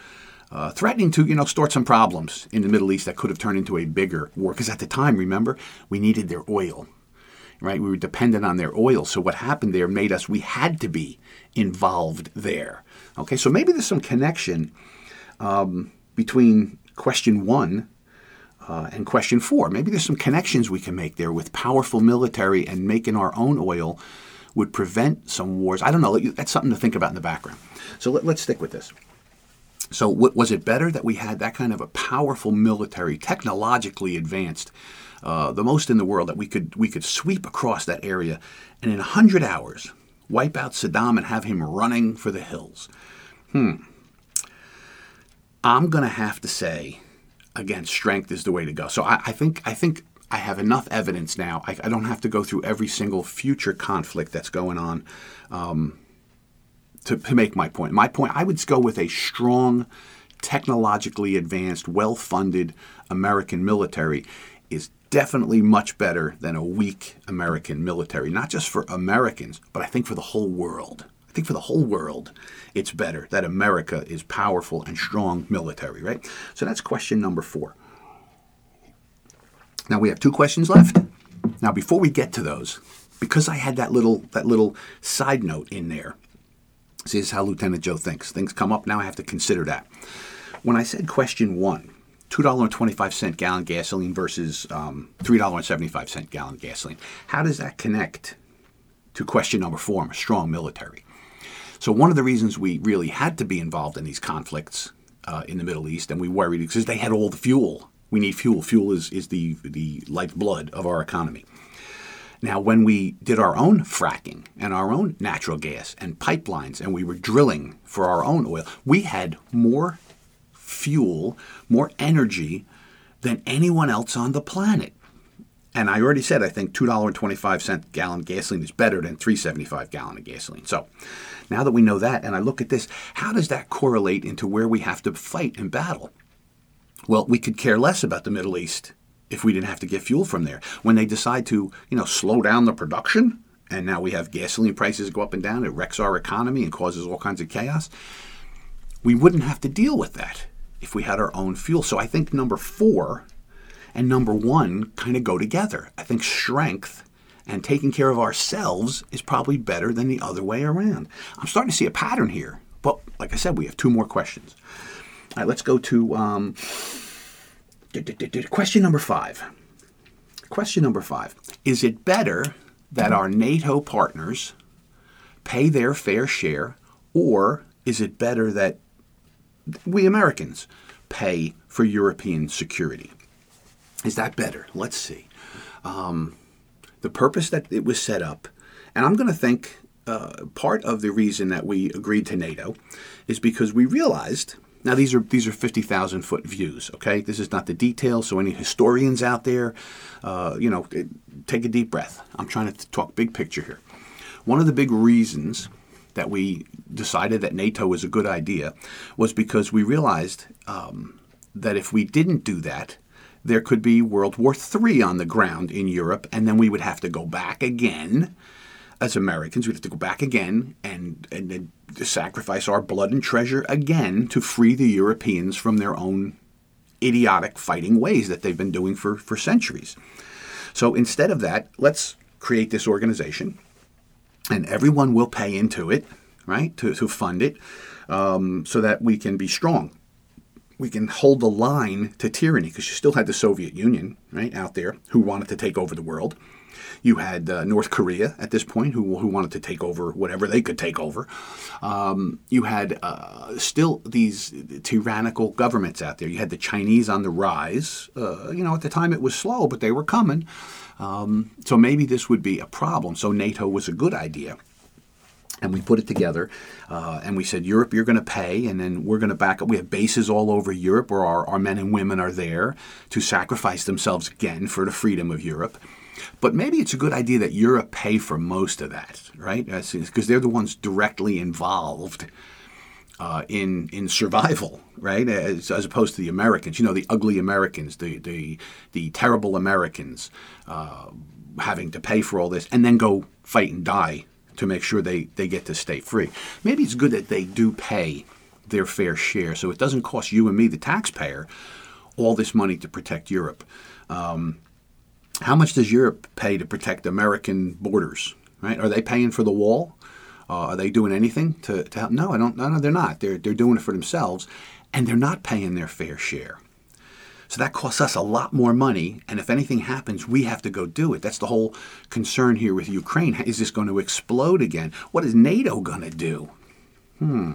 uh, threatening to, you know, start some problems in the Middle East that could have turned into a bigger war. Because at the time, remember, we needed their oil, right? We were dependent on their oil. So what happened there made us, we had to be involved there. Okay, so maybe there's some connection um, between question one uh, and question four. Maybe there's some connections we can make there with powerful military and making our own oil would prevent some wars. I don't know. That's something to think about in the background. So let, us stick with this. So, was it better that we had that kind of a powerful military, technologically advanced, uh, the most in the world, that we could we could sweep across that area, and in hundred hours wipe out Saddam and have him running for the hills? Hmm. I'm going to have to say, again, strength is the way to go. So I, I think I think I have enough evidence now. I, I, don't have to go through every single future conflict that's going on um, to, to make my point. My point, I would go with a strong, technologically advanced, well-funded American military is definitely much better than a weak American military. Not just for Americans, but I think for the whole world. I think for the whole world, it's better that America is powerful and strong military, right? So that's question number four. Now we have two questions left. Now before we get to those, because I had that little that little side note in there, see this is how Lieutenant Joe thinks. Things come up now. I have to consider that. When I said question one, two dollar and twenty five cent gallon gasoline versus um, three dollar and seventy five cent gallon gasoline, how does that connect to question number four? I'm a strong military. So one of the reasons we really had to be involved in these conflicts uh, in the Middle East, and we worried because they had all the fuel we need fuel. Fuel is, is the, the lifeblood of our economy. Now, when we did our own fracking and our own natural gas and pipelines, and we were drilling for our own oil, we had more fuel, more energy than anyone else on the planet. And I already said I think $2.25 gallon gasoline is better than 375 gallon of gasoline. So now that we know that, and I look at this, how does that correlate into where we have to fight and battle? Well, we could care less about the Middle East if we didn't have to get fuel from there. When they decide to, you know, slow down the production, and now we have gasoline prices go up and down, it wrecks our economy and causes all kinds of chaos. We wouldn't have to deal with that if we had our own fuel. So I think number four and number one kind of go together. I think strength and taking care of ourselves is probably better than the other way around. I'm starting to see a pattern here. But like I said, we have two more questions. All right, let's go to um, question number five. Question number five Is it better that our NATO partners pay their fair share, or is it better that we Americans pay for European security? Is that better? Let's see. Um, the purpose that it was set up, and I'm going to think uh, part of the reason that we agreed to NATO is because we realized now these are these are fifty thousand foot views. Okay, this is not the details. So any historians out there, uh, you know, take a deep breath. I'm trying to talk big picture here. One of the big reasons that we decided that NATO was a good idea was because we realized um, that if we didn't do that, there could be World War III on the ground in Europe, and then we would have to go back again as Americans. We'd have to go back again and, and, and sacrifice our blood and treasure again to free the Europeans from their own idiotic fighting ways that they've been doing for, for centuries. So instead of that, let's create this organization and everyone will pay into it, right, to, to fund it um, so that we can be strong. We can hold the line to tyranny because you still had the Soviet Union, right, out there who wanted to take over the world. You had uh, North Korea at this point, who, who wanted to take over whatever they could take over. Um, you had uh, still these tyrannical governments out there. You had the Chinese on the rise. Uh, you know, at the time it was slow, but they were coming. Um, so maybe this would be a problem. So NATO was a good idea and we put it together uh, and we said europe you're going to pay and then we're going to back up we have bases all over europe where our, our men and women are there to sacrifice themselves again for the freedom of europe but maybe it's a good idea that Europe pay for most of that, right? Because they're the ones directly involved uh, in in survival, right? As, as, opposed to the Americans, you know, the ugly Americans, the the the terrible Americans, uh, having to pay for all this and then go fight and die to make sure they they get to stay free. Maybe it's good that they do pay their fair share, so it doesn't cost you and me, the taxpayer, all this money to protect Europe. Um, how much does Europe pay to protect American borders? Right? Are they paying for the wall? Uh, are they doing anything to, to help? No, I don't. No, no, they're not. They're they're doing it for themselves, and they're not paying their fair share. So that costs us a lot more money, and if anything happens, we have to go do it. That's the whole concern here with Ukraine. Is this going to explode again? What is NATO going to do? Hmm.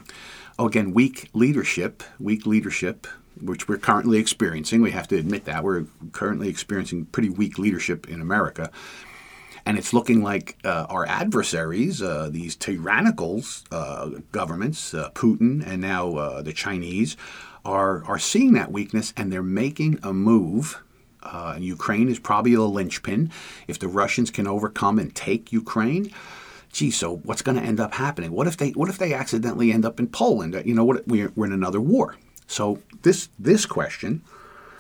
Oh, again, weak leadership. Weak leadership which we're currently experiencing. We have to admit that we're currently experiencing pretty weak leadership in America. And it's looking like uh, our adversaries, uh, these tyrannical uh, governments, uh, Putin and now uh, the Chinese, are, are seeing that weakness and they're making a move. Uh, Ukraine is probably the linchpin. If the Russians can overcome and take Ukraine, gee, so what's going to end up happening? What if they what if they accidentally end up in Poland? You know, what we're, we're in another war. So this this question,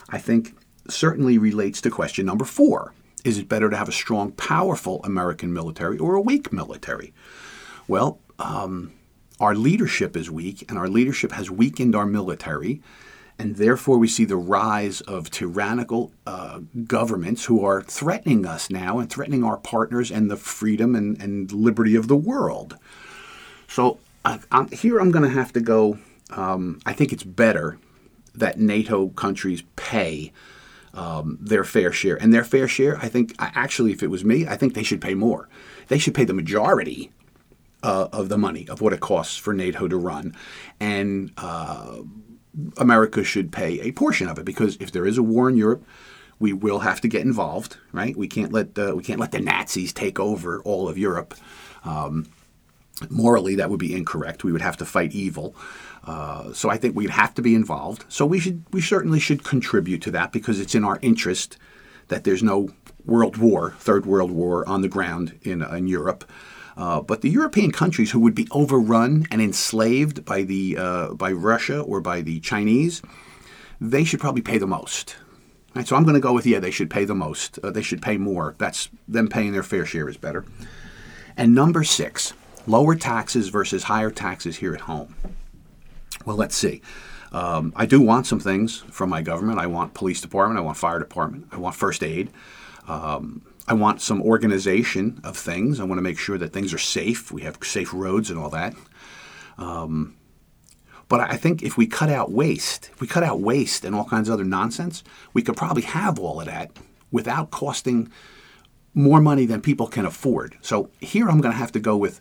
I think, certainly relates to question number four. Is it better to have a strong, powerful American military or a weak military? Well, um, our leadership is weak, and our leadership has weakened our military, and therefore we see the rise of tyrannical uh, governments who are threatening us now and threatening our partners and the freedom and, and liberty of the world. So uh, I'm, here I'm going to have to go. Um, I think it's better that NATO countries pay um, their fair share. And their fair share, I think, actually, if it was me, I think they should pay more. They should pay the majority uh, of the money of what it costs for NATO to run. And uh, America should pay a portion of it because if there is a war in Europe, we will have to get involved, right? We can't let the, we can't let the Nazis take over all of Europe. Um, morally, that would be incorrect. We would have to fight evil. Uh, so I think we'd have to be involved. So we should we certainly should contribute to that because it's in our interest that there's no world war, third world war on the ground in, in Europe. Uh, but the European countries who would be overrun and enslaved by the uh, by Russia or by the Chinese, they should probably pay the most. Right, so I'm going to go with yeah, they should pay the most. Uh, they should pay more. That's them paying their fair share is better. And number six, lower taxes versus higher taxes here at home. Well, let's see. Um, I do want some things from my government. I want police department. I want fire department. I want first aid. Um, I want some organization of things. I want to make sure that things are safe. We have safe roads and all that. Um, but I think if we cut out waste, if we cut out waste and all kinds of other nonsense, we could probably have all of that without costing more money than people can afford. So here I'm going to have to go with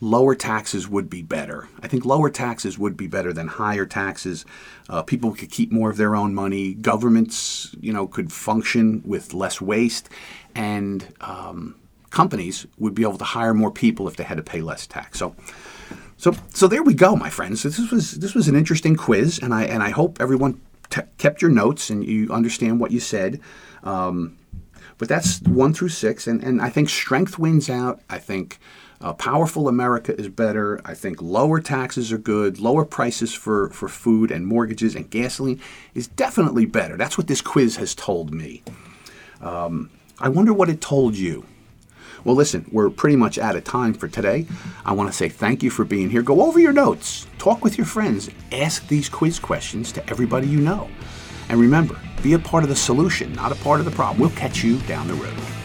lower taxes would be better. I think lower taxes would be better than higher taxes. Uh, people could keep more of their own money. Governments, you know, could function with less waste, and um, companies would be able to hire more people if they had to pay less tax. So. So, so there we go, my friends. This was this was an interesting quiz, and I and I hope everyone t- kept your notes and you understand what you said. Um, but that's one through six, and, and I think strength wins out. I think uh, powerful America is better. I think lower taxes are good. Lower prices for, for food and mortgages and gasoline is definitely better. That's what this quiz has told me. Um, I wonder what it told you. Well, listen, we're pretty much out of time for today. I want to say thank you for being here. Go over your notes, talk with your friends, ask these quiz questions to everybody you know. And remember, be a part of the solution, not a part of the problem. We'll catch you down the road.